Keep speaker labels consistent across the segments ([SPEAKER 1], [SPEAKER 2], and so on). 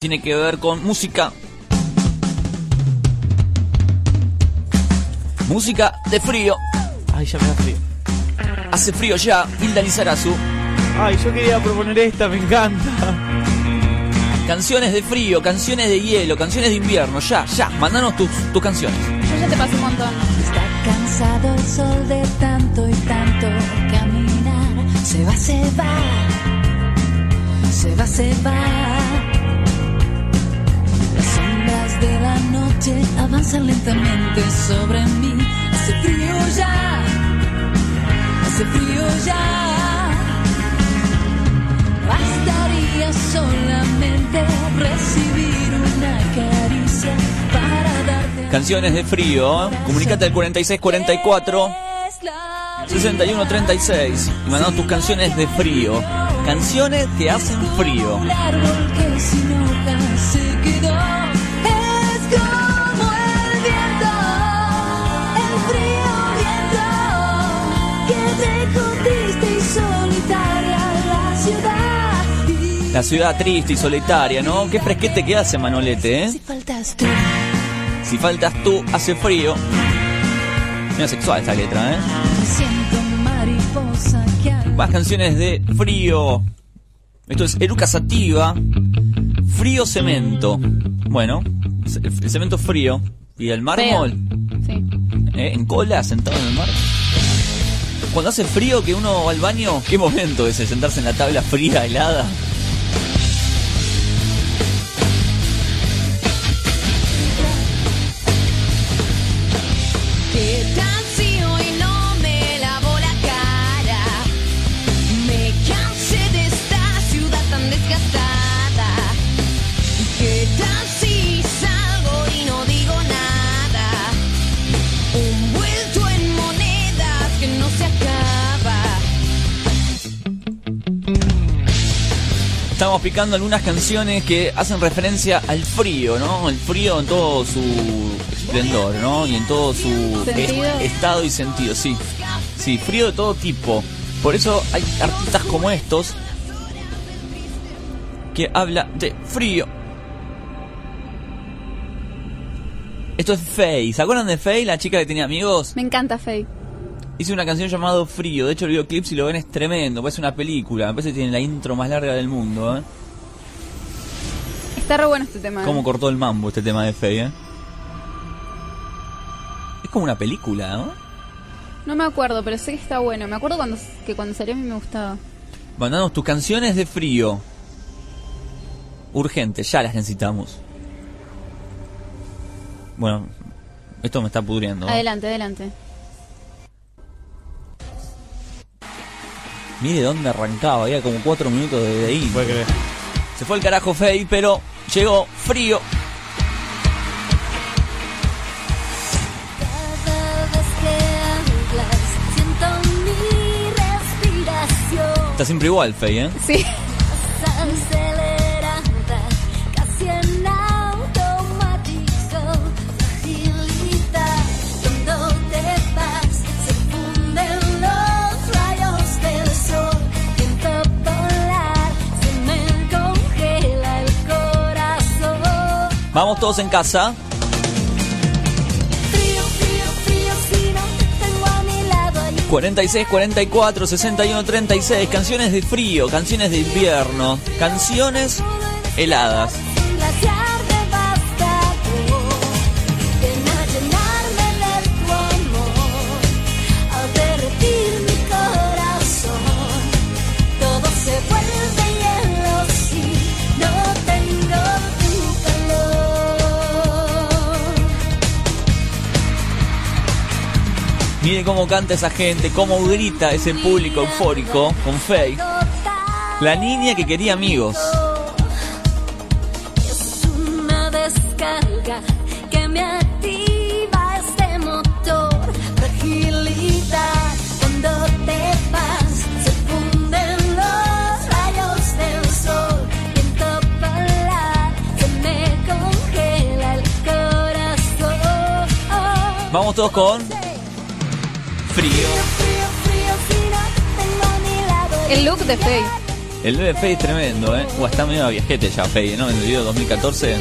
[SPEAKER 1] tiene que ver con música. Música de frío. Ay, ya me da frío. Hace frío ya, Hilda Lizarazu.
[SPEAKER 2] Ay, yo quería proponer esta, me encanta.
[SPEAKER 1] Canciones de frío, canciones de hielo, canciones de invierno. Ya, ya, mandanos tus, tus canciones.
[SPEAKER 3] Yo ya te pasé un montón.
[SPEAKER 4] Está cansado el sol de tanto y tanto caminar. Se va, se va. Se va, se va. Las sombras de la noche avanzan lentamente sobre mí. Hace frío ya. Hace frío ya. Bastaría solamente recibir una caricia para darte
[SPEAKER 1] Canciones de frío. Comunicate al 4644 6136 y mandanos tus canciones de frío. Canciones que hacen frío.
[SPEAKER 4] La ciudad
[SPEAKER 1] triste y solitaria, ¿no? Qué fresquete que hace Manolete, ¿eh?
[SPEAKER 4] si faltas tú,
[SPEAKER 1] Si faltas tú, hace frío. Mira sexual esta letra, ¿eh? Más canciones de frío. Esto es Eruca Sativa. Frío cemento. Bueno, el cemento frío. Y el mármol,
[SPEAKER 3] Sí.
[SPEAKER 1] ¿eh? en cola, sentado en el mar. Cuando hace frío que uno va al baño, qué momento ese, sentarse en la tabla fría, helada. Estamos picando algunas canciones que hacen referencia al frío, ¿no? El frío en todo su esplendor, ¿no? Y en todo su estado y sentido, sí. Sí, frío de todo tipo. Por eso hay artistas como estos que habla de frío. Esto es Faye. ¿Se acuerdan de Faye, la chica que tenía amigos?
[SPEAKER 3] Me encanta Faye.
[SPEAKER 1] Hice una canción llamado Frío. De hecho, el videoclip, si lo ven, es tremendo. Parece una película. Me parece que tiene la intro más larga del mundo, ¿eh?
[SPEAKER 3] Está re bueno este tema. ¿eh?
[SPEAKER 1] Cómo cortó el mambo este tema de Faye, ¿eh? Es como una película, ¿no?
[SPEAKER 3] No me acuerdo, pero sé que está bueno. Me acuerdo cuando, que cuando salió a mí me gustaba.
[SPEAKER 1] Mandanos tus canciones de frío. Urgente, ya las necesitamos. Bueno, esto me está pudriendo.
[SPEAKER 3] Adelante, adelante.
[SPEAKER 1] Mire dónde arrancaba, había como cuatro minutos de, de ahí.
[SPEAKER 2] Puede creer.
[SPEAKER 1] Se fue el carajo Faye, pero llegó frío. Está siempre igual, Faye, ¿eh?
[SPEAKER 3] Sí.
[SPEAKER 1] Vamos todos en casa.
[SPEAKER 4] Frío, frío, frío, no te tengo a mi lado allí.
[SPEAKER 1] 46, 44, 61, 36. Canciones de frío, canciones de invierno, canciones heladas. Mire cómo canta esa gente, cómo grita ese público eufórico con Faye. La niña que quería amigos.
[SPEAKER 4] Es una descarga que me activa este motor. Fragilidad cuando te vas, se funden los rayos del sol. Viento polar, se me congela el corazón.
[SPEAKER 1] Vamos todos con frío.
[SPEAKER 3] El look de Faye.
[SPEAKER 1] El bebé Fade es tremendo, ¿eh? O está medio viajete ya Fade, ¿no? En el video 2014.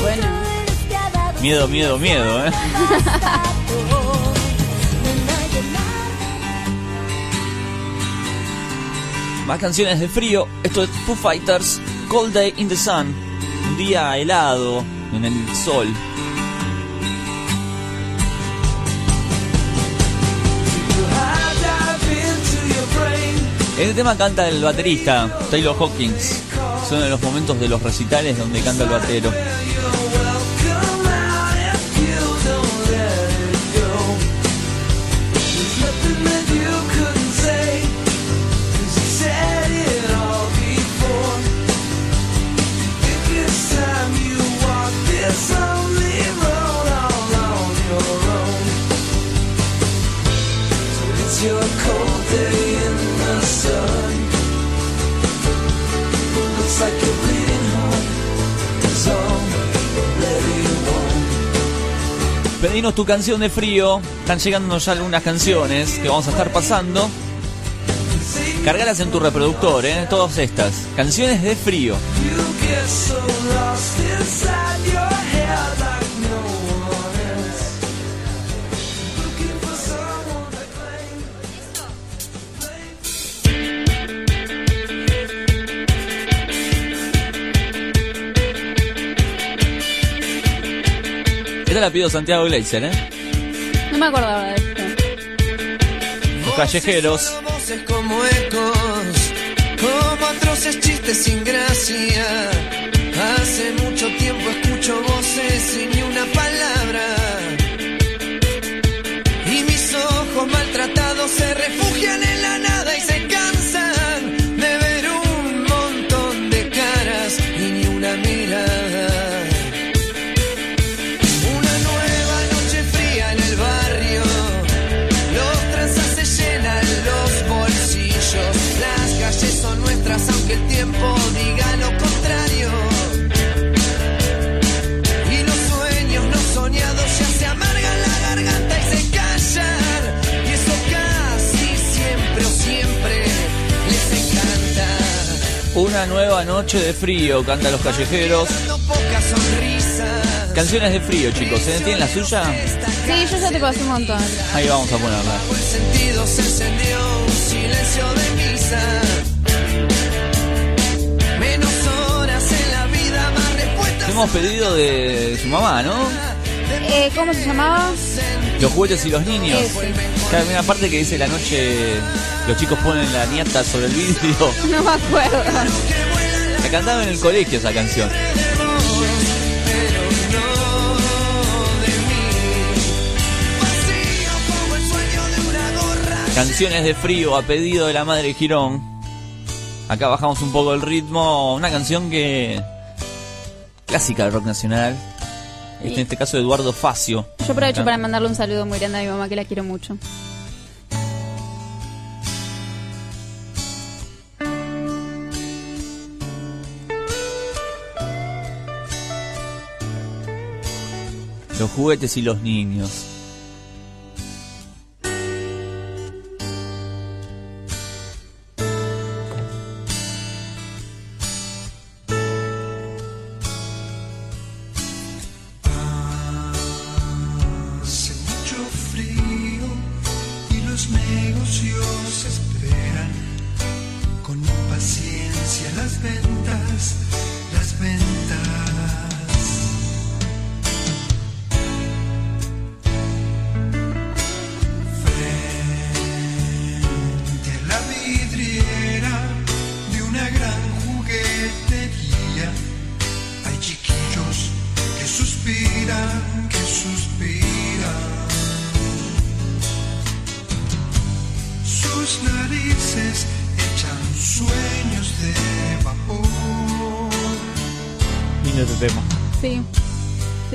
[SPEAKER 3] Bueno,
[SPEAKER 1] Miedo, miedo, miedo, ¿eh? Más canciones de frío. Esto es Foo Fighters, Cold Day in the Sun. Un día helado en el sol. Este tema canta el baterista, Taylor Hawkins. Son de los momentos de los recitales donde canta el batero. Tu canción de frío. Están llegando ya algunas canciones que vamos a estar pasando. Cargalas en tu reproductor, ¿eh? Todas estas. Canciones de frío. Esta la pido Santiago Gleiser, ¿eh?
[SPEAKER 3] no me acordaba de esto.
[SPEAKER 1] Los callejeros.
[SPEAKER 5] Voces como ecos, como atroces chistes sin gracia. Hace mucho tiempo escucho voces y ni una palabra. Tiempo diga lo contrario. Y los sueños no soñados ya se amargan la garganta y se callan. Y eso casi siempre o siempre les encanta.
[SPEAKER 1] Una nueva noche de frío, canta Los callejeros. Canciones de frío, chicos. ¿eh? ¿Tienen la suya?
[SPEAKER 3] Sí, yo ya te pasé un montón.
[SPEAKER 1] Ahí vamos a ponerla.
[SPEAKER 5] el sentido se encendió un silencio de misa.
[SPEAKER 1] Hemos pedido de su mamá, ¿no?
[SPEAKER 3] Eh, ¿Cómo se llamaba?
[SPEAKER 1] Los juguetes y los niños.
[SPEAKER 3] Ese.
[SPEAKER 1] Hay una parte que dice la noche los chicos ponen la nieta sobre el vidrio.
[SPEAKER 3] No me acuerdo.
[SPEAKER 1] La cantaba en el colegio esa canción. Canciones de frío a pedido de la madre Girón. Acá bajamos un poco el ritmo. Una canción que. Clásica del rock nacional. Este, En este caso, Eduardo Facio.
[SPEAKER 3] Yo aprovecho para mandarle un saludo muy grande a mi mamá, que la quiero mucho.
[SPEAKER 1] Los juguetes y los niños.
[SPEAKER 6] Impaciencia las ventas, las ventas.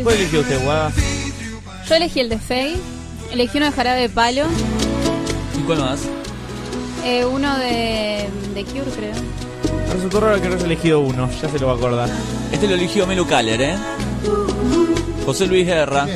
[SPEAKER 2] ¿Cuál eligió usted, Guada?
[SPEAKER 3] Yo elegí el de Faye. Elegí uno de jarabe de palo.
[SPEAKER 1] ¿Y cuál más?
[SPEAKER 3] eh, uno de, de Cure, creo.
[SPEAKER 2] Me resultó raro que no haya elegido uno, ya se lo va a acordar.
[SPEAKER 1] Este lo eligió Melu Kaller, ¿eh? José Luis Guerra.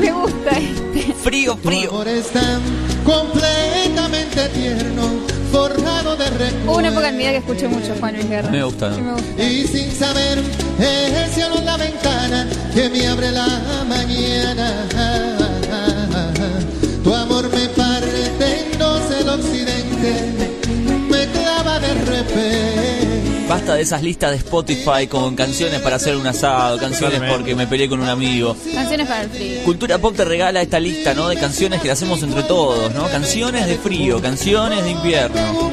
[SPEAKER 3] Me gusta este.
[SPEAKER 1] Frío,
[SPEAKER 7] Tu
[SPEAKER 1] frío.
[SPEAKER 7] amor es tan completamente tierno, forjado de
[SPEAKER 3] Hubo una época en mi vida que escuché mucho Juan Luis Guerra.
[SPEAKER 1] Me gusta, ¿no?
[SPEAKER 3] Sí, me gusta.
[SPEAKER 7] Y sin saber, es el cielo en la ventana que me abre la mañana. Tu amor me parte en dos el occidente, me clava de repente.
[SPEAKER 1] Basta de esas listas de Spotify con canciones para hacer un asado, canciones porque me peleé con un amigo.
[SPEAKER 3] Canciones para el frío.
[SPEAKER 1] Cultura Pop te regala esta lista, ¿no? De canciones que hacemos entre todos, ¿no? Canciones de frío, canciones de invierno.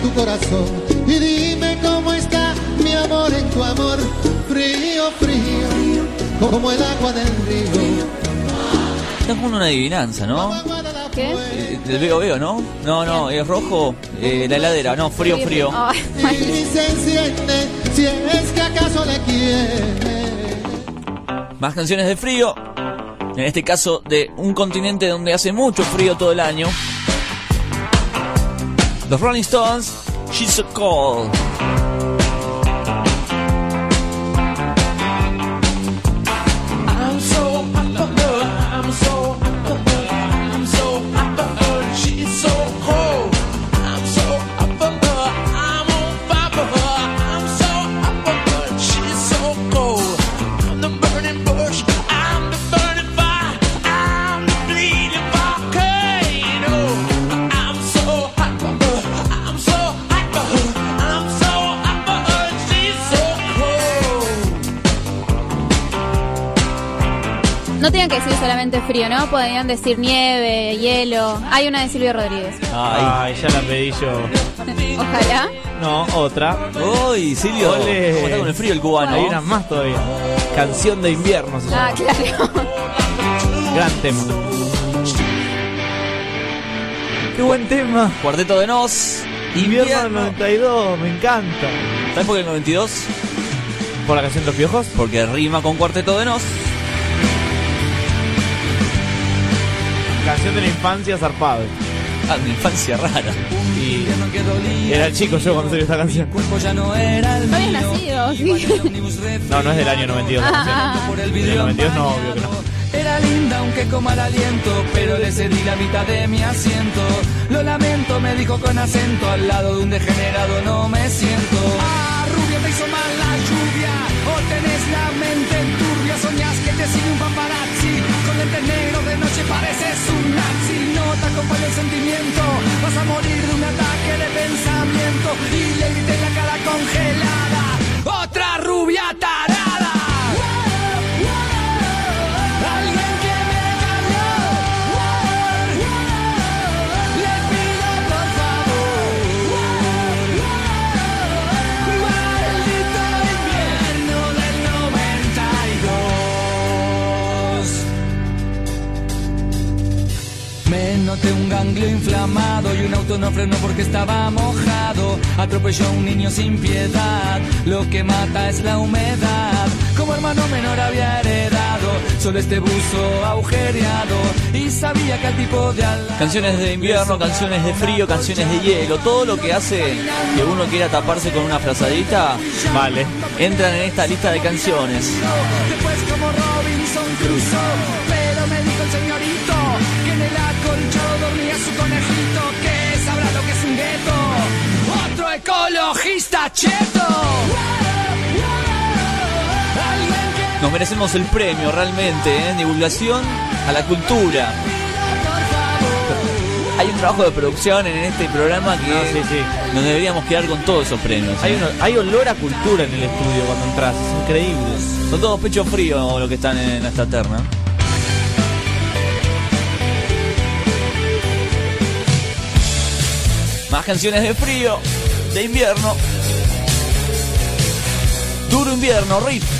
[SPEAKER 7] Tu corazón y dime cómo está mi amor en tu amor, frío, frío, como el agua del río.
[SPEAKER 1] Estás con una adivinanza, ¿no?
[SPEAKER 3] ¿Qué?
[SPEAKER 1] Eh, veo veo, ¿no? No, no, es rojo, eh, la heladera, no, frío, frío.
[SPEAKER 7] Si es que acaso le.
[SPEAKER 1] Más canciones de frío. En este caso de un continente donde hace mucho frío todo el año. Los Rolling Stones, She's So Cold.
[SPEAKER 3] Frío, ¿no? Podrían decir nieve, hielo. Hay una de Silvio Rodríguez.
[SPEAKER 1] Ay.
[SPEAKER 2] Ay, ya la pedí yo.
[SPEAKER 3] Ojalá.
[SPEAKER 2] No, otra.
[SPEAKER 1] Uy, Silvio. ¿Cómo está con el frío el cubano?
[SPEAKER 2] Hay unas más todavía. Canción de invierno se llama.
[SPEAKER 3] Ah, claro.
[SPEAKER 2] Gran tema. Qué buen tema.
[SPEAKER 1] Cuarteto de Nos.
[SPEAKER 2] Invierno del 92, me encanta.
[SPEAKER 1] ¿Sabes por qué el 92?
[SPEAKER 2] ¿Por la canción Los Piojos?
[SPEAKER 1] Porque rima con Cuarteto de Nos.
[SPEAKER 2] Canción de la infancia zarpado.
[SPEAKER 1] Ah, una infancia rara.
[SPEAKER 2] Y era chico yo cuando salió esta canción.
[SPEAKER 3] No habías nacido, sí.
[SPEAKER 2] No, no es del año 92 la canción.
[SPEAKER 3] Ah,
[SPEAKER 2] Del 92 no, obvio que no.
[SPEAKER 8] Era linda aunque con mal aliento, pero le cedí la mitad de mi asiento. Lo lamento, me dijo con acento, al lado de un degenerado no me siento. Ah, rubia, te hizo mal la lluvia, o tenés la mente turbia, soñás que te sigue un paparazzi. Con lentes negros noche pareces un nazi, no te acompaña el sentimiento, vas a morir de un ataque de pensamiento. Y le grité la cara congelada, otra rubia tarada. 92. Me noté un ganglio inflamado y un auto no frenó porque estaba mojado. Atropelló a un niño sin piedad. Lo que mata es la humedad. Como hermano menor había heredado solo este buzo agujereado y sabía que al tipo de al lado
[SPEAKER 1] Canciones de invierno, canciones de frío, canciones de hielo. Todo lo que hace que uno quiera taparse con una frazadita
[SPEAKER 2] Vale.
[SPEAKER 1] entran en esta lista de canciones.
[SPEAKER 8] Después como Robinson Crusoe Pero me dijo el señorito conejito Que sabrá lo que es un gueto Otro ecologista cheto
[SPEAKER 1] Nos merecemos el premio realmente ¿eh? divulgación a la cultura. Hay un trabajo de producción en este programa que
[SPEAKER 2] sí, sí.
[SPEAKER 1] nos deberíamos quedar con todos esos premios.
[SPEAKER 2] Hay,
[SPEAKER 1] ¿eh?
[SPEAKER 2] uno- hay olor a cultura en el estudio cuando entras, es increíble.
[SPEAKER 1] Son todos pecho frío los que están en esta terna. Más canciones de frío, de invierno. Duro invierno, riff.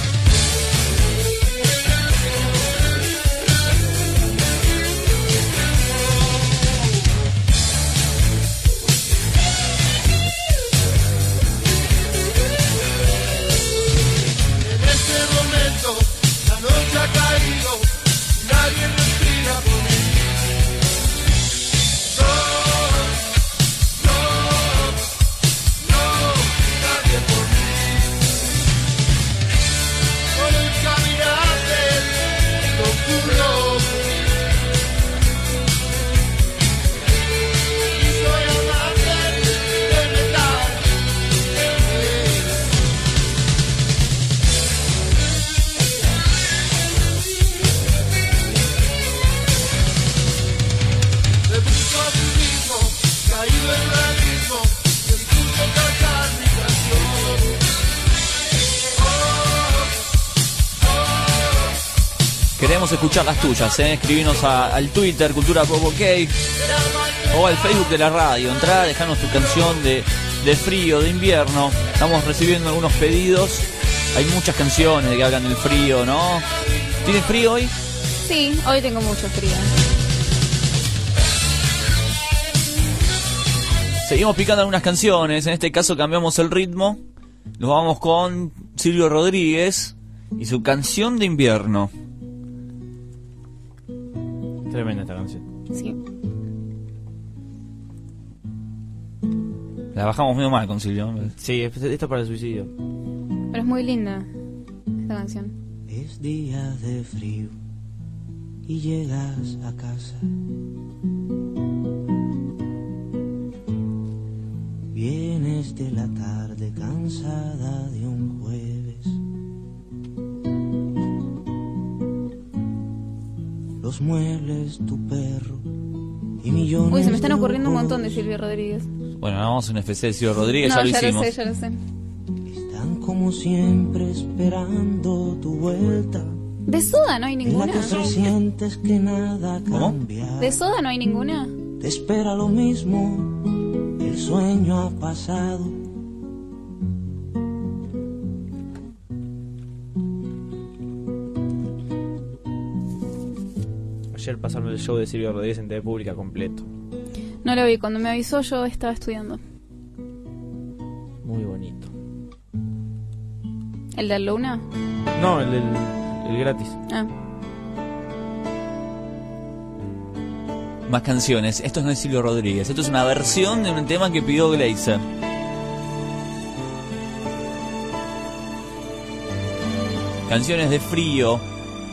[SPEAKER 1] Las tuyas, ¿eh? Escribinos a- al Twitter, Cultura Pop OK, o al Facebook de la radio. Entrá, dejanos tu canción de, de frío, de invierno. Estamos recibiendo algunos pedidos. Hay muchas canciones que hablan del frío, ¿no? ¿Tienes frío hoy?
[SPEAKER 3] Sí, hoy tengo mucho frío.
[SPEAKER 1] Seguimos picando algunas canciones, en este caso cambiamos el ritmo. Nos vamos con Silvio Rodríguez y su canción de invierno.
[SPEAKER 2] Tremenda esta canción.
[SPEAKER 3] Sí.
[SPEAKER 1] La bajamos medio mal con Silvio.
[SPEAKER 2] Sí, esto es para el suicidio.
[SPEAKER 3] Pero es muy linda esta canción.
[SPEAKER 9] Es día de frío y llegas a casa. Vienes de la tarde cansada de un Los muebles, tu perro y millones
[SPEAKER 3] Uy, se me están ocurriendo un montón de Silvio Rodríguez.
[SPEAKER 1] Bueno, vamos a un FC de Silvio Rodríguez,
[SPEAKER 3] No,
[SPEAKER 1] ya lo
[SPEAKER 3] ya
[SPEAKER 1] hicimos.
[SPEAKER 3] lo sé, ya lo sé.
[SPEAKER 9] Están como siempre esperando tu vuelta.
[SPEAKER 3] ¿De soda no hay ninguna?
[SPEAKER 9] que presientes que nada
[SPEAKER 1] ¿Cómo?
[SPEAKER 9] cambia.
[SPEAKER 3] ¿De soda no hay ninguna?
[SPEAKER 9] Te espera lo mismo, el sueño ha pasado.
[SPEAKER 2] Ayer pasaron el show de Silvio Rodríguez en TV Pública completo.
[SPEAKER 3] No lo vi. Cuando me avisó yo estaba estudiando.
[SPEAKER 2] Muy bonito.
[SPEAKER 3] ¿El de Luna?
[SPEAKER 2] No, el, el, el gratis.
[SPEAKER 3] Ah.
[SPEAKER 1] Más canciones. Esto no es Silvio Rodríguez. Esto es una versión de un tema que pidió Glazer. Canciones de frío.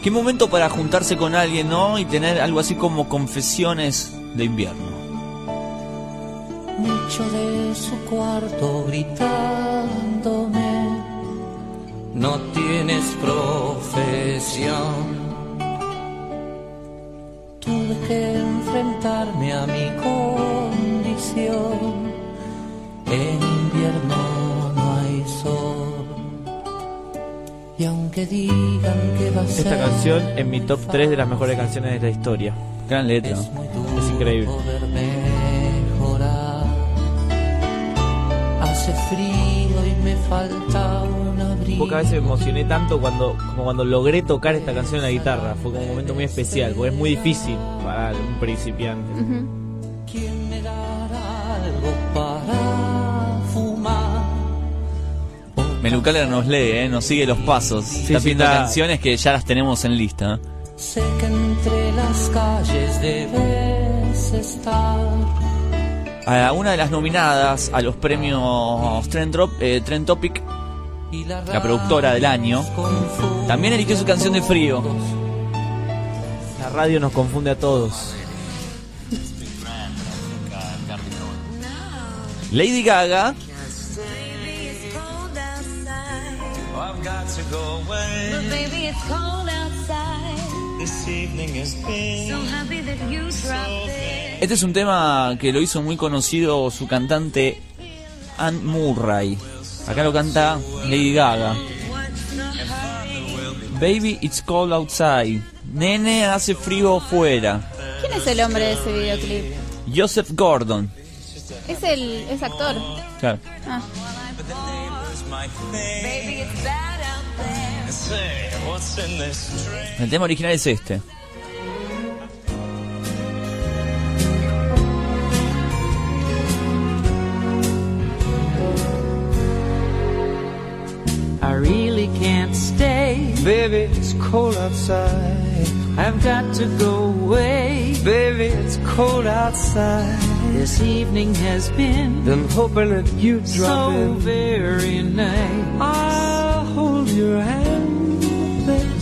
[SPEAKER 1] Qué momento para juntarse con alguien, ¿no? Y tener algo así como confesiones de invierno.
[SPEAKER 9] Mucho de su cuarto gritándome. No tienes profesión. Tuve que enfrentarme a mi condición. En invierno
[SPEAKER 2] Esta canción en mi top 3 de las mejores canciones de la historia.
[SPEAKER 1] Gran letra.
[SPEAKER 9] Es
[SPEAKER 2] increíble.
[SPEAKER 9] poder mejorar. Hace frío y me falta un abrigo.
[SPEAKER 2] Pocas veces me emocioné tanto cuando, como cuando logré tocar esta canción en la guitarra. Fue como un momento muy especial, porque es muy difícil para un principiante.
[SPEAKER 3] Ujú.
[SPEAKER 9] ¿Quién
[SPEAKER 1] Melucaler nos lee, ¿eh? nos sigue los pasos. está
[SPEAKER 2] sí,
[SPEAKER 1] pidiendo
[SPEAKER 2] está-
[SPEAKER 1] canciones que ya las tenemos en lista.
[SPEAKER 9] Sé que entre las calles debes estar.
[SPEAKER 1] A una de las nominadas a los premios Trend, Drop- eh, Trend Topic,
[SPEAKER 9] la,
[SPEAKER 1] productora del año, también eligió su canción de frío.
[SPEAKER 2] La radio nos confunde a todos.
[SPEAKER 1] Lady Gaga
[SPEAKER 4] But baby, it's cold outside. So happy that you dropped it.
[SPEAKER 1] Este es un tema que lo hizo muy conocido su cantante Ann Murray. Acá lo canta Lady Gaga. Baby, it's cold outside. Nene, hace frío fuera.
[SPEAKER 3] ¿Quién es el hombre de ese videoclip?
[SPEAKER 1] Joseph Gordon.
[SPEAKER 3] Es el es actor.
[SPEAKER 1] Claro.
[SPEAKER 3] Ah.
[SPEAKER 4] Baby, it's bad out there.
[SPEAKER 1] El tema original es este.
[SPEAKER 9] I really can't stay.
[SPEAKER 10] Baby, it's cold outside.
[SPEAKER 9] I've got to go away.
[SPEAKER 10] Baby, it's cold outside.
[SPEAKER 9] This evening has been
[SPEAKER 10] Been hoping that you'd drop
[SPEAKER 9] so
[SPEAKER 10] in.
[SPEAKER 9] very nice.
[SPEAKER 10] I'll hold your hand, baby,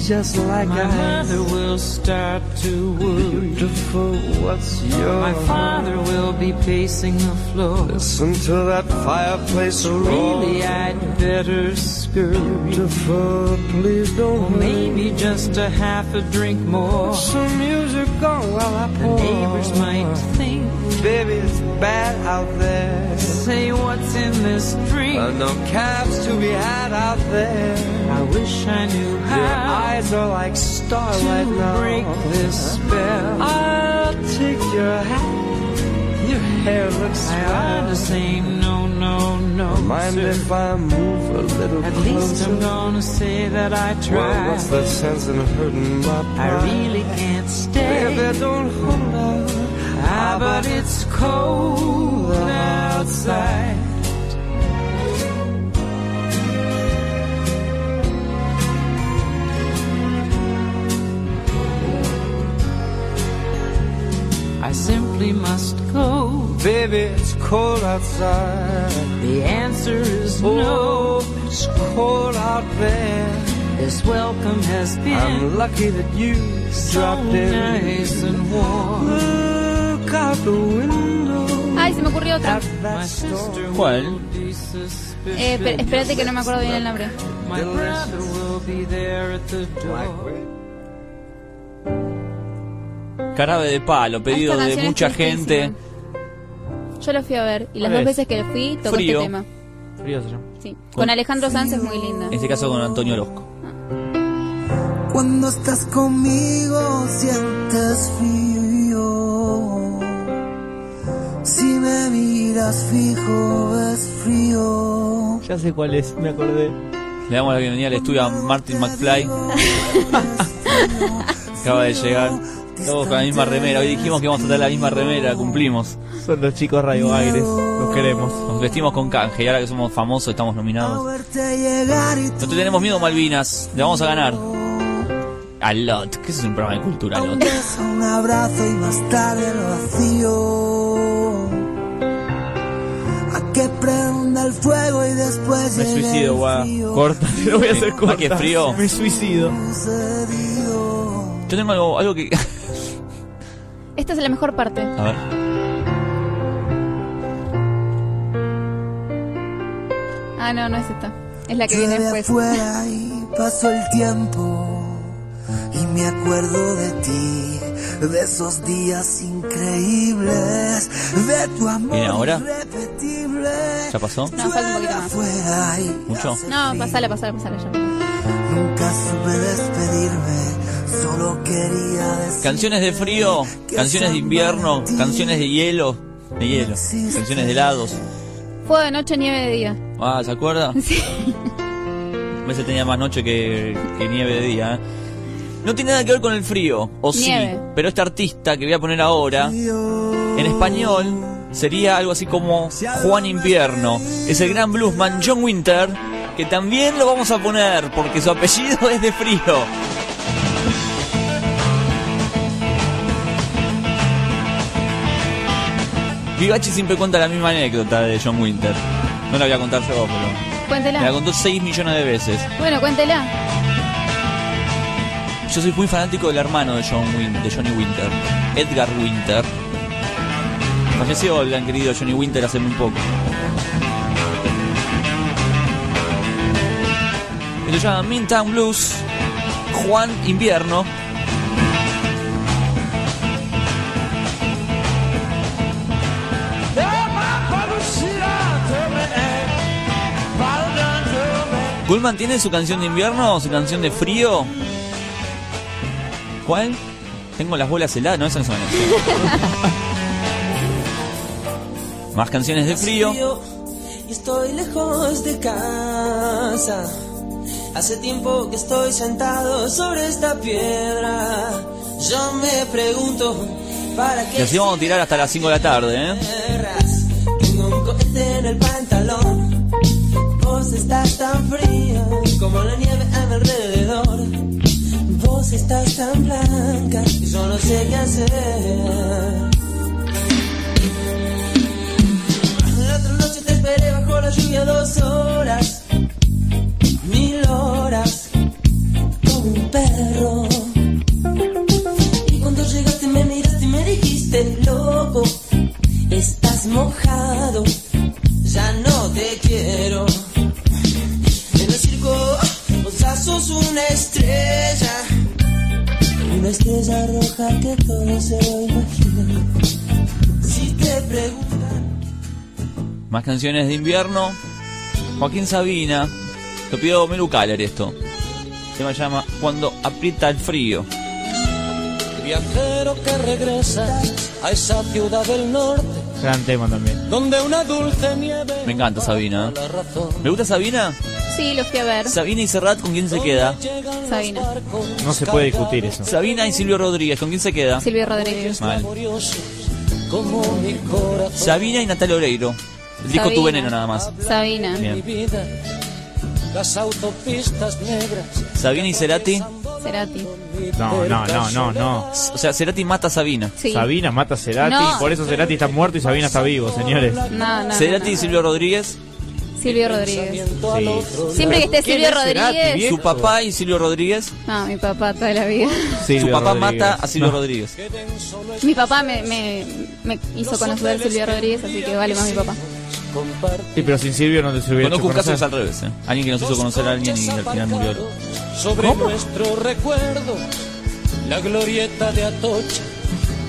[SPEAKER 10] just like
[SPEAKER 9] My
[SPEAKER 10] I
[SPEAKER 9] mother will start to worry.
[SPEAKER 10] Beautiful, what's your
[SPEAKER 9] My father will be pacing the floor.
[SPEAKER 10] Listen to that fireplace roar.
[SPEAKER 9] really, I'd better scurry.
[SPEAKER 10] Beautiful, please don't
[SPEAKER 9] Or maybe just a half a drink more.
[SPEAKER 10] Some music on while I
[SPEAKER 9] The neighbors might think,
[SPEAKER 10] Baby, it's bad out there.
[SPEAKER 9] say what's in
[SPEAKER 11] this dream.
[SPEAKER 10] Uh, no cabs to be had out there.
[SPEAKER 11] I wish I knew
[SPEAKER 10] Your
[SPEAKER 11] how
[SPEAKER 10] eyes are like starlight
[SPEAKER 11] to
[SPEAKER 10] now.
[SPEAKER 11] break this spell.
[SPEAKER 10] I'll take your hat. Your hair looks
[SPEAKER 11] I ought to
[SPEAKER 10] swell.
[SPEAKER 11] say no, no, no.
[SPEAKER 10] Mind
[SPEAKER 11] sir.
[SPEAKER 10] if I move a little
[SPEAKER 11] At
[SPEAKER 10] closer?
[SPEAKER 11] least I'm gonna say that I
[SPEAKER 10] Well,
[SPEAKER 11] tried.
[SPEAKER 10] what's the sense in hurting my pride?
[SPEAKER 11] I really can't stay.
[SPEAKER 10] Baby, don't hold out.
[SPEAKER 11] Ah, but it's cold outside. Simply must go.
[SPEAKER 10] Baby, it's cold outside.
[SPEAKER 11] The answer is
[SPEAKER 10] Oh,
[SPEAKER 11] no.
[SPEAKER 10] it's cold out there.
[SPEAKER 11] This welcome has been
[SPEAKER 10] I'm lucky that you
[SPEAKER 11] so
[SPEAKER 10] dropped in.
[SPEAKER 11] nice and warm.
[SPEAKER 10] Look out the window
[SPEAKER 3] Ay, se me ocurrió otra.
[SPEAKER 11] My sister
[SPEAKER 1] ¿Cuál?
[SPEAKER 11] will be suspicious.
[SPEAKER 3] Eh, esper- espérate que no me acuerdo bien el nombre.
[SPEAKER 1] Carabe de palo, pedido de
[SPEAKER 3] es
[SPEAKER 1] mucha gente.
[SPEAKER 3] Yo lo fui a ver y las
[SPEAKER 2] ¿Cuál
[SPEAKER 3] dos
[SPEAKER 2] es?
[SPEAKER 3] veces que fui tocó
[SPEAKER 1] Frío.
[SPEAKER 3] este tema.
[SPEAKER 2] Frío se llama.
[SPEAKER 3] Sí. Con Alejandro Sanz es muy linda.
[SPEAKER 1] En este caso con Antonio Orozco.
[SPEAKER 12] Cuando estás conmigo sientes frío. Si me miras fijo ves frío.
[SPEAKER 2] Ya sé cuál es, me acordé.
[SPEAKER 1] Le damos la bienvenida al estudio a Martin McFly. Acaba de llegar. Todos con la misma remera. Hoy dijimos que íbamos a tener la misma remera. Cumplimos.
[SPEAKER 2] Son los chicos Radio Aires, los queremos.
[SPEAKER 1] Nos vestimos con canje. Y ahora que somos famosos, estamos nominados. No te tenemos miedo, Malvinas. Le vamos a ganar. A Lot. que es un programa de cultura,
[SPEAKER 12] un
[SPEAKER 1] Lot?
[SPEAKER 12] un abrazo y más tarde el vacío. A que prenda el fuego y después
[SPEAKER 2] Me suicido, guau. Corta, te lo voy a hacer
[SPEAKER 1] ¿Ah,
[SPEAKER 2] corta.
[SPEAKER 1] que frío?
[SPEAKER 2] Me suicido.
[SPEAKER 1] Yo tengo algo, algo que.
[SPEAKER 3] Esta es la mejor parte.
[SPEAKER 1] A ver.
[SPEAKER 3] Ah, no, no es esta. Es la que viene
[SPEAKER 12] Llueve
[SPEAKER 3] después.
[SPEAKER 12] afuera y pasó el tiempo y me acuerdo de ti, de esos días increíbles, de tu amor
[SPEAKER 1] ¿Viene ahora?
[SPEAKER 12] irrepetible.
[SPEAKER 1] ¿Ya pasó?
[SPEAKER 3] No, falta un poquito más.
[SPEAKER 1] ¿Mucho?
[SPEAKER 3] No,
[SPEAKER 12] frío.
[SPEAKER 3] pasala, pasala, pasala ya.
[SPEAKER 12] Nunca supe despedirme,
[SPEAKER 1] Canciones de frío, canciones de invierno, canciones de hielo. De hielo. Canciones de helados.
[SPEAKER 3] Fuego de noche, nieve de día.
[SPEAKER 1] Ah, ¿se acuerda?
[SPEAKER 3] Sí.
[SPEAKER 1] A veces tenía más noche que, que nieve de día. ¿eh? No tiene nada que ver con el frío, o sí, pero este artista que voy a poner ahora, en español, sería algo así como Juan Invierno. Es el gran bluesman John Winter, que también lo vamos a poner porque su apellido es de frío. Vivachi siempre cuenta la misma anécdota de John Winter. No la voy a contar yo, pero me la
[SPEAKER 3] Cuéntela.
[SPEAKER 1] contó 6 millones de veces.
[SPEAKER 3] Bueno, cuéntela.
[SPEAKER 1] Yo soy muy fanático del hermano de, John Win- de Johnny Winter, Edgar Winter. Falleció el gran querido Johnny Winter hace muy poco. Esto se llama Midtown Blues, Juan Invierno. ¿Gullman tiene su canción de invierno o su canción de frío? ¿Cuál? Tengo las bolas heladas, no, esa no es. Más canciones de frío.
[SPEAKER 5] Y estoy lejos de casa. Hace tiempo que estoy sentado sobre esta piedra. Yo me pregunto, ¿para
[SPEAKER 1] Y
[SPEAKER 5] qué
[SPEAKER 1] así vamos a tirar hasta las 5 de la tarde, ¿eh?
[SPEAKER 5] Tengo un cohete en el pantalón. Vos estás estás tan blanca que yo no sé qué hacer. La otra noche te esperé bajo la lluvia dos horas, roja que todo se lo imagina. Si te preguntan...
[SPEAKER 1] Más canciones de invierno. Joaquín Sabina. Lo pidió Melu Caller esto. Se llama Cuando aprieta el frío.
[SPEAKER 5] Viajero que regresa a esa ciudad del norte,
[SPEAKER 2] Gran tema también.
[SPEAKER 5] donde una dulce nieve
[SPEAKER 1] Me encanta Sabina.
[SPEAKER 5] la razón.
[SPEAKER 1] ¿Me gusta Sabina?
[SPEAKER 3] Sí, lo fui a ver.
[SPEAKER 1] Sabina y Serrat, ¿con quién se queda?
[SPEAKER 3] Sabina.
[SPEAKER 2] No se puede discutir eso.
[SPEAKER 1] Sabina y Silvio Rodríguez, ¿con quién se queda?
[SPEAKER 3] Silvio Rodríguez.
[SPEAKER 1] Mal. Sabina y Natalia Oreiro. El disco Tu
[SPEAKER 3] Sabina.
[SPEAKER 1] Veneno nada más.
[SPEAKER 3] Sabina.
[SPEAKER 1] Bien.
[SPEAKER 5] vida, las autopistas negras.
[SPEAKER 1] Sabina y Cerati.
[SPEAKER 3] Cerati.
[SPEAKER 2] No, no, no, no, no.
[SPEAKER 1] O sea, Cerati mata a Sabina.
[SPEAKER 3] Sí.
[SPEAKER 2] Sabina mata a Cerati,
[SPEAKER 3] No.
[SPEAKER 2] por eso Cerati está muerto y Sabina está vivo, señores.
[SPEAKER 3] No, no.
[SPEAKER 1] Cerati
[SPEAKER 3] no,
[SPEAKER 1] y
[SPEAKER 3] no.
[SPEAKER 1] Silvio Rodríguez.
[SPEAKER 3] Silvio Rodríguez.
[SPEAKER 2] Sí.
[SPEAKER 3] Siempre que esté
[SPEAKER 2] ¿Quién
[SPEAKER 3] Silvio Rodríguez.
[SPEAKER 1] Su papá y Silvio Rodríguez.
[SPEAKER 3] No, mi papá toda la vida.
[SPEAKER 1] Su papá
[SPEAKER 2] Rodríguez.
[SPEAKER 1] mata a Silvio
[SPEAKER 2] No.
[SPEAKER 1] Rodríguez.
[SPEAKER 3] Mi papá me, me, me hizo conocer Silvio Rodríguez, así que vale más mi papá.
[SPEAKER 2] Sí, pero sin Silvio no te se hubiera
[SPEAKER 1] Conozco un caso que es al revés. ¿eh? Alguien que nos hizo conocer a alguien y al final murió.
[SPEAKER 5] Sobre nuestro recuerdo, la glorieta de Atocha,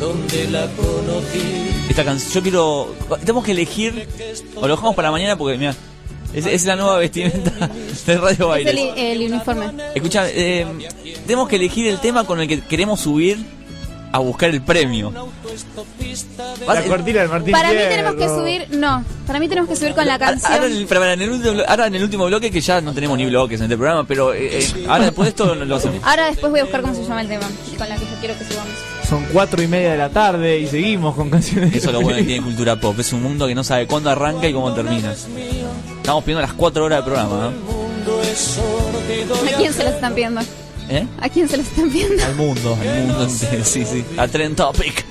[SPEAKER 5] donde la conocí.
[SPEAKER 1] Esta canción, yo quiero. Tenemos que elegir. O lo dejamos para mañana porque, mira. Es, es la nueva vestimenta de Radio
[SPEAKER 3] Es el,
[SPEAKER 1] Baile.
[SPEAKER 3] el uniforme.
[SPEAKER 1] Escucha, eh, tenemos que elegir el tema con el que queremos subir a buscar el premio.
[SPEAKER 2] La cortina del Martín
[SPEAKER 3] Para mí
[SPEAKER 2] Fierro.
[SPEAKER 3] tenemos que subir, no, para mí tenemos que subir con la
[SPEAKER 1] Ahora en,
[SPEAKER 3] canción.
[SPEAKER 1] el, pero en el último, ahora en el último bloque, que ya no tenemos ni bloques en este programa, pero eh, eh, ahora después de esto lo, lo hacemos.
[SPEAKER 3] Ahora después voy a buscar cómo se llama el tema, con la que yo quiero que subamos.
[SPEAKER 2] Son cuatro y media de la tarde y seguimos con canciones.
[SPEAKER 1] Eso es lo bueno que tiene cultura pop. Es un mundo que no sabe cuándo arranca y cómo termina. Estamos pidiendo las 4 horas de programa,
[SPEAKER 3] ¿A quién se lo están pidiendo?
[SPEAKER 1] ¿no? ¿Eh?
[SPEAKER 3] ¿A quién se lo están pidiendo?
[SPEAKER 2] Al mundo.
[SPEAKER 1] El mundo sí, sí. A Trend Topic.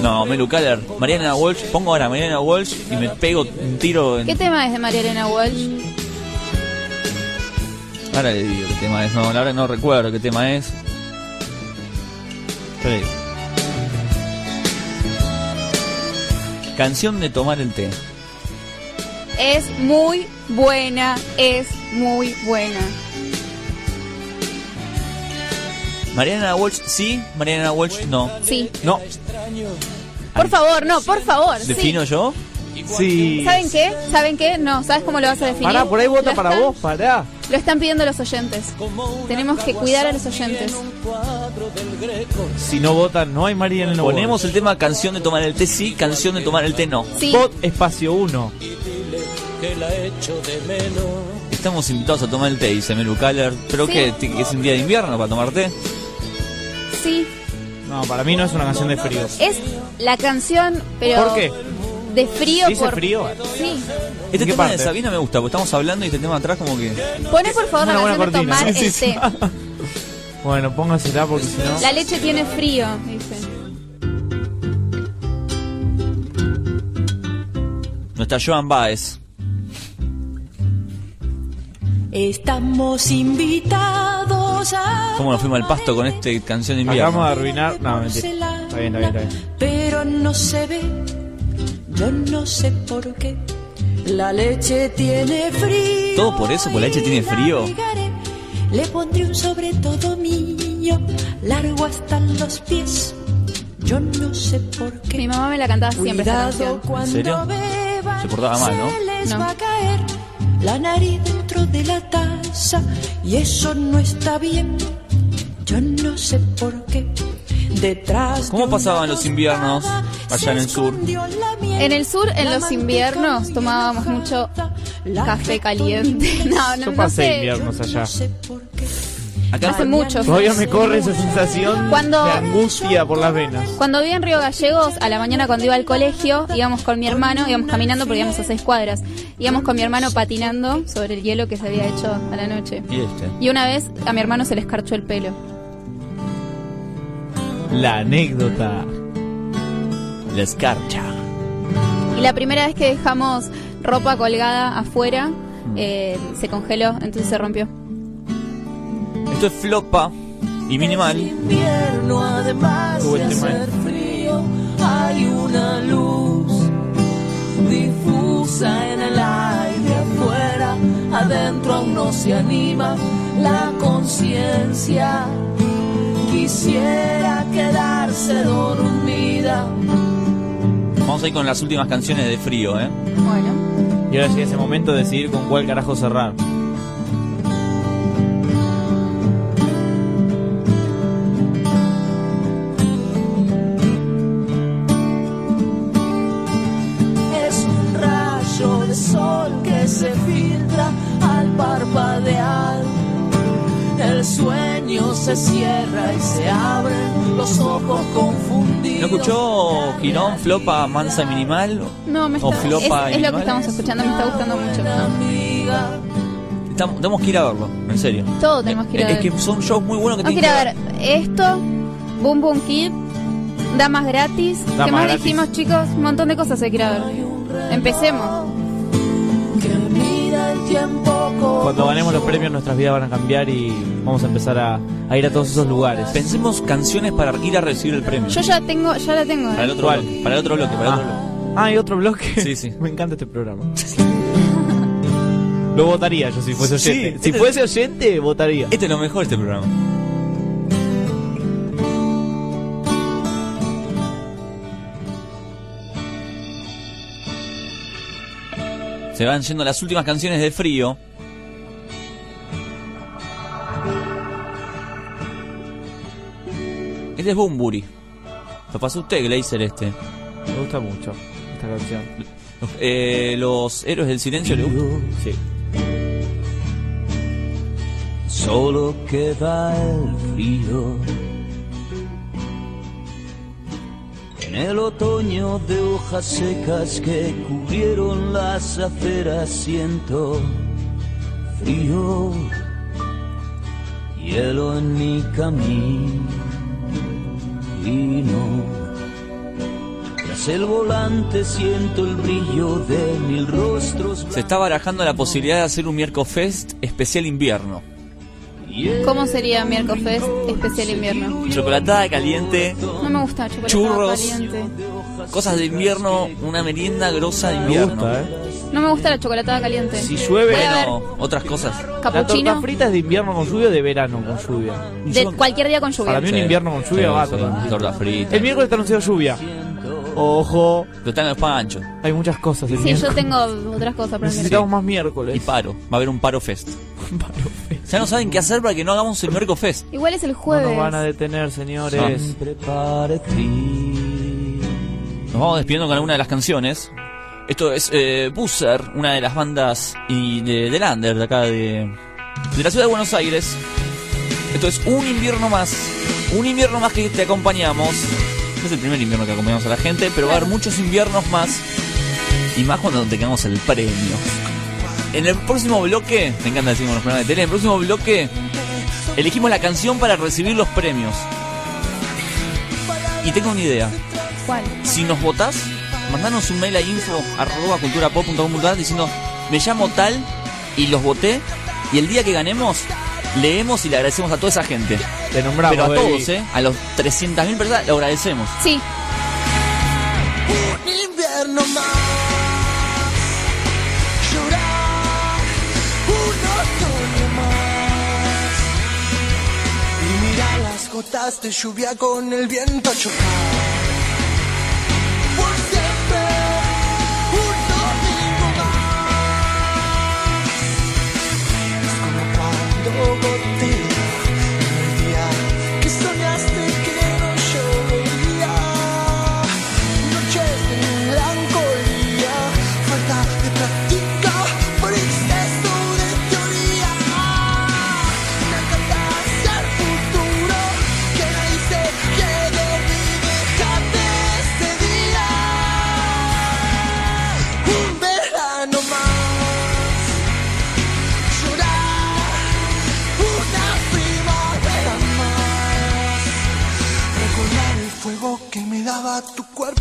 [SPEAKER 1] No, Melu Caller. Mariana Walsh. Pongo ahora Mariana Walsh y me pego un tiro en.
[SPEAKER 3] ¿Qué tema es de María Elena Walsh?
[SPEAKER 1] Ahora le digo qué tema es. No, la verdad no recuerdo qué tema es. Yo Canción de tomar el té.
[SPEAKER 3] Es muy buena, es muy buena.
[SPEAKER 1] Mariana Walsh sí, Mariana Walsh no.
[SPEAKER 3] Sí.
[SPEAKER 2] No.
[SPEAKER 3] Por favor, no, por favor. sí.
[SPEAKER 1] ¿Defino yo?
[SPEAKER 2] Sí.
[SPEAKER 3] ¿Saben qué? ¿Saben qué? No, ¿sabes cómo lo vas a definir?
[SPEAKER 2] Pará, por ahí vota para
[SPEAKER 3] están-
[SPEAKER 2] vos, pará.
[SPEAKER 3] Lo están pidiendo los oyentes. Tenemos que cuidar a los oyentes.
[SPEAKER 2] Si no votan, no hay María Elena Walsh.
[SPEAKER 1] Ponemos el tema canción de tomar el té sí, canción de tomar el té no.
[SPEAKER 3] Sí.
[SPEAKER 2] Vot espacio 1.
[SPEAKER 5] que la echo de menos.
[SPEAKER 1] Estamos invitados a tomar el té, dice Melu Caller. ¿Pero
[SPEAKER 3] Sí.
[SPEAKER 1] qué? ¿Que ¿Es un día de invierno para tomar té?
[SPEAKER 3] Sí.
[SPEAKER 2] No, para mí no es una canción de frío.
[SPEAKER 3] Es la canción, pero.
[SPEAKER 2] ¿Por qué?
[SPEAKER 3] De frío
[SPEAKER 2] ¿Dice
[SPEAKER 3] por.
[SPEAKER 2] frío?
[SPEAKER 3] Sí.
[SPEAKER 1] Este tema
[SPEAKER 2] parte?
[SPEAKER 1] de Sabina me gusta, porque estamos hablando y este tema atrás como que...
[SPEAKER 3] Pone por favor
[SPEAKER 2] Una
[SPEAKER 3] la canción de tomar
[SPEAKER 2] Sí,
[SPEAKER 3] el
[SPEAKER 2] sí,
[SPEAKER 3] té.
[SPEAKER 2] Bueno, póngasela porque si no.
[SPEAKER 3] La leche tiene frío, dice.
[SPEAKER 1] Nuestra Joan Baez.
[SPEAKER 4] Estamos invitados a.
[SPEAKER 1] ¿Cómo nos fuimos al pasto con esta canción de
[SPEAKER 2] Acabamos de
[SPEAKER 1] invierno?
[SPEAKER 2] arruinar. No, mentira. Está bien, está bien, está bien.
[SPEAKER 4] Pero no se ve, yo no sé por qué. La leche tiene frío.
[SPEAKER 1] ¿Todo por eso? ¿Por la leche tiene frío?
[SPEAKER 4] Le pondré un sobre todo mío, largo hasta los pies. Yo no sé por qué.
[SPEAKER 3] Mi mamá me la cantaba siempre esta canción.
[SPEAKER 4] cuando
[SPEAKER 1] serio?
[SPEAKER 4] beban,
[SPEAKER 1] Se portaba mal, ¿no?
[SPEAKER 4] Se les
[SPEAKER 3] No.
[SPEAKER 4] va a caer la nariz dentro de la taza y eso no está bien. Yo no sé por qué. Detrás
[SPEAKER 1] ¿Cómo
[SPEAKER 4] de
[SPEAKER 1] pasaban los inviernos allá en el sur?
[SPEAKER 3] En el sur, en los inviernos, tomábamos mucho café caliente. No, no,
[SPEAKER 2] Yo
[SPEAKER 3] no
[SPEAKER 2] pasé
[SPEAKER 3] sé.
[SPEAKER 2] inviernos allá.
[SPEAKER 4] No sé por qué.
[SPEAKER 1] Acá
[SPEAKER 3] Hace mucho.
[SPEAKER 2] Todavía me corre esa sensación
[SPEAKER 3] Cuando-
[SPEAKER 2] de angustia por las venas.
[SPEAKER 3] Cuando vivía en Río Gallegos, a la mañana cuando iba al colegio, íbamos con mi hermano, íbamos caminando porque íbamos a seis cuadras. Íbamos con mi hermano patinando sobre el hielo que se había hecho a la noche.
[SPEAKER 1] y este.
[SPEAKER 3] Y una vez a mi hermano se le escarchó el pelo.
[SPEAKER 2] La anécdota.
[SPEAKER 1] La escarcha.
[SPEAKER 3] La primera vez que dejamos ropa colgada afuera, eh, se congeló, entonces se rompió.
[SPEAKER 1] Esto es flopa y minimal.
[SPEAKER 5] invierno, además de
[SPEAKER 2] tema,
[SPEAKER 5] hacer frío, hay una luz difusa en el aire afuera, adentro aún no se anima la conciencia. Quisiera quedarse dormida
[SPEAKER 1] Estamos ahí con las últimas canciones de frío, ¿eh?
[SPEAKER 3] Bueno.
[SPEAKER 2] Y ahora llega ese momento de decidir con cuál carajo cerrar.
[SPEAKER 5] Es un rayo de sol que se filtra al parpadear. El sueño se cierra y se abren los ojos confundidos.
[SPEAKER 1] ¿No escuchó Girón, Flopa, Mansa y Minimal?
[SPEAKER 3] No, me
[SPEAKER 1] O
[SPEAKER 3] está,
[SPEAKER 1] flopa
[SPEAKER 3] es, es lo que estamos escuchando, me está gustando mucho.
[SPEAKER 1] Estamos- tenemos que ir a verlo, en serio.
[SPEAKER 3] Todo tenemos que ir a
[SPEAKER 1] Es
[SPEAKER 3] ver.
[SPEAKER 1] que son shows muy buenos que
[SPEAKER 3] Vamos a ir a ver esto, Boom Boom Kid, Damas Gratis. ¿Qué más
[SPEAKER 2] Gratis.
[SPEAKER 3] dijimos, chicos? Un montón de cosas hay que ir a ver. Empecemos.
[SPEAKER 5] Que mira el tiempo
[SPEAKER 2] Cuando ganemos los premios nuestras vidas van a cambiar y vamos a empezar a, a ir a todos esos lugares.
[SPEAKER 1] Pensemos canciones para ir a recibir el premio.
[SPEAKER 3] Yo ya tengo, ya la tengo.
[SPEAKER 1] Para el
[SPEAKER 3] ¿eh?
[SPEAKER 1] otro
[SPEAKER 2] ¿Cuál?
[SPEAKER 1] bloque, para el otro bloque, para el otro bloque.
[SPEAKER 2] Ah, hay otro bloque.
[SPEAKER 1] Sí, sí.
[SPEAKER 2] Me encanta este programa. Lo votaría yo si fuese
[SPEAKER 1] Sí,
[SPEAKER 2] oyente. si
[SPEAKER 1] este-
[SPEAKER 2] fuese oyente, votaría.
[SPEAKER 1] Este es lo mejor este programa. Se van yendo las últimas canciones de frío. Este es Bumburi. Lo pasó usted, Glazer, este.
[SPEAKER 2] Me gusta mucho esta canción.
[SPEAKER 1] Los, eh, los héroes del silencio le gustan.
[SPEAKER 2] Sí.
[SPEAKER 13] Solo queda el frío. En el otoño de hojas secas que cubrieron las aceras siento frío, hielo en mi camino. Tras el volante siento el brillo de mil rostros.
[SPEAKER 1] Se está barajando la posibilidad de hacer un miércoles Fest especial invierno.
[SPEAKER 3] ¿Cómo sería Miércoles Fest especial invierno?
[SPEAKER 1] Chocolatada caliente,
[SPEAKER 3] No me gusta
[SPEAKER 1] Churros.
[SPEAKER 3] caliente.
[SPEAKER 1] cosas de invierno, una merienda grosa de
[SPEAKER 2] Me
[SPEAKER 1] invierno.
[SPEAKER 2] gusta, eh.
[SPEAKER 3] No me gusta la chocolatada caliente.
[SPEAKER 2] Si llueve,
[SPEAKER 1] Bueno, otras cosas.
[SPEAKER 2] la torta
[SPEAKER 3] capuchino
[SPEAKER 2] frita es de invierno con lluvia o de verano con lluvia.
[SPEAKER 3] de cualquier día con lluvia.
[SPEAKER 2] Para mí un invierno con lluvia
[SPEAKER 1] Sí,
[SPEAKER 2] va.
[SPEAKER 1] sí,
[SPEAKER 2] totalmente.
[SPEAKER 1] torta frita.
[SPEAKER 2] El miércoles está anunciado lluvia. Ojo,
[SPEAKER 1] Pero están los panchos.
[SPEAKER 2] hay muchas cosas el
[SPEAKER 3] Sí, yo tengo otras cosas para el
[SPEAKER 2] Necesitamos más miércoles.
[SPEAKER 1] Y paro. Va a haber un paro fest.
[SPEAKER 2] Paro fe.
[SPEAKER 1] Ya no saben qué hacer para que no hagamos el miércoles fest.
[SPEAKER 3] Igual es el
[SPEAKER 2] No
[SPEAKER 3] jueves.
[SPEAKER 2] nos van a detener, señores.
[SPEAKER 1] Nos vamos despidiendo con alguna de las canciones. Esto es eh, Busser, una de las bandas y de, de Lander, de acá de, de la ciudad de Buenos Aires. Esto es un invierno más. Un invierno más que te acompañamos. No es el primer invierno que acompañamos a la gente, pero va a haber muchos inviernos más. Y más cuando tengamos el premio. En el próximo bloque, me encanta decir los programas de tele, en el próximo bloque elegimos la canción para recibir los premios. Y tengo una idea.
[SPEAKER 3] ¿Cuál?
[SPEAKER 1] Si nos votás, mandanos un mail a info arroba culturapop.com.ar diciendo me llamo tal y los voté y el día que ganemos leemos y le agradecemos a toda esa gente.
[SPEAKER 2] Te nombramos,
[SPEAKER 1] Pero a
[SPEAKER 2] baby.
[SPEAKER 1] todos, ¿eh? A los 300.000 personas le agradecemos.
[SPEAKER 3] Sí,
[SPEAKER 12] Un invierno más. Llorar. Un otoño más. Y mirar las gotas de lluvia con el viento chocar. que me daba
[SPEAKER 14] tu cuerpo.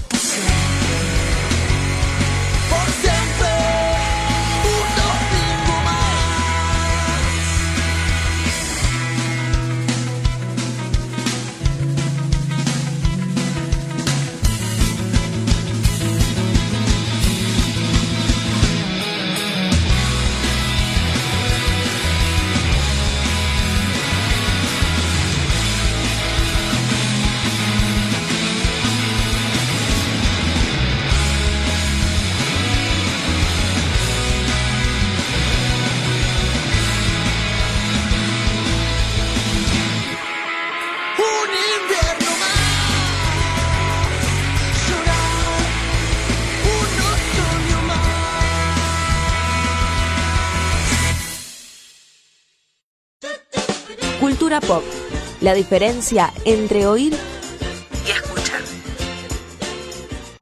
[SPEAKER 14] La diferencia entre oír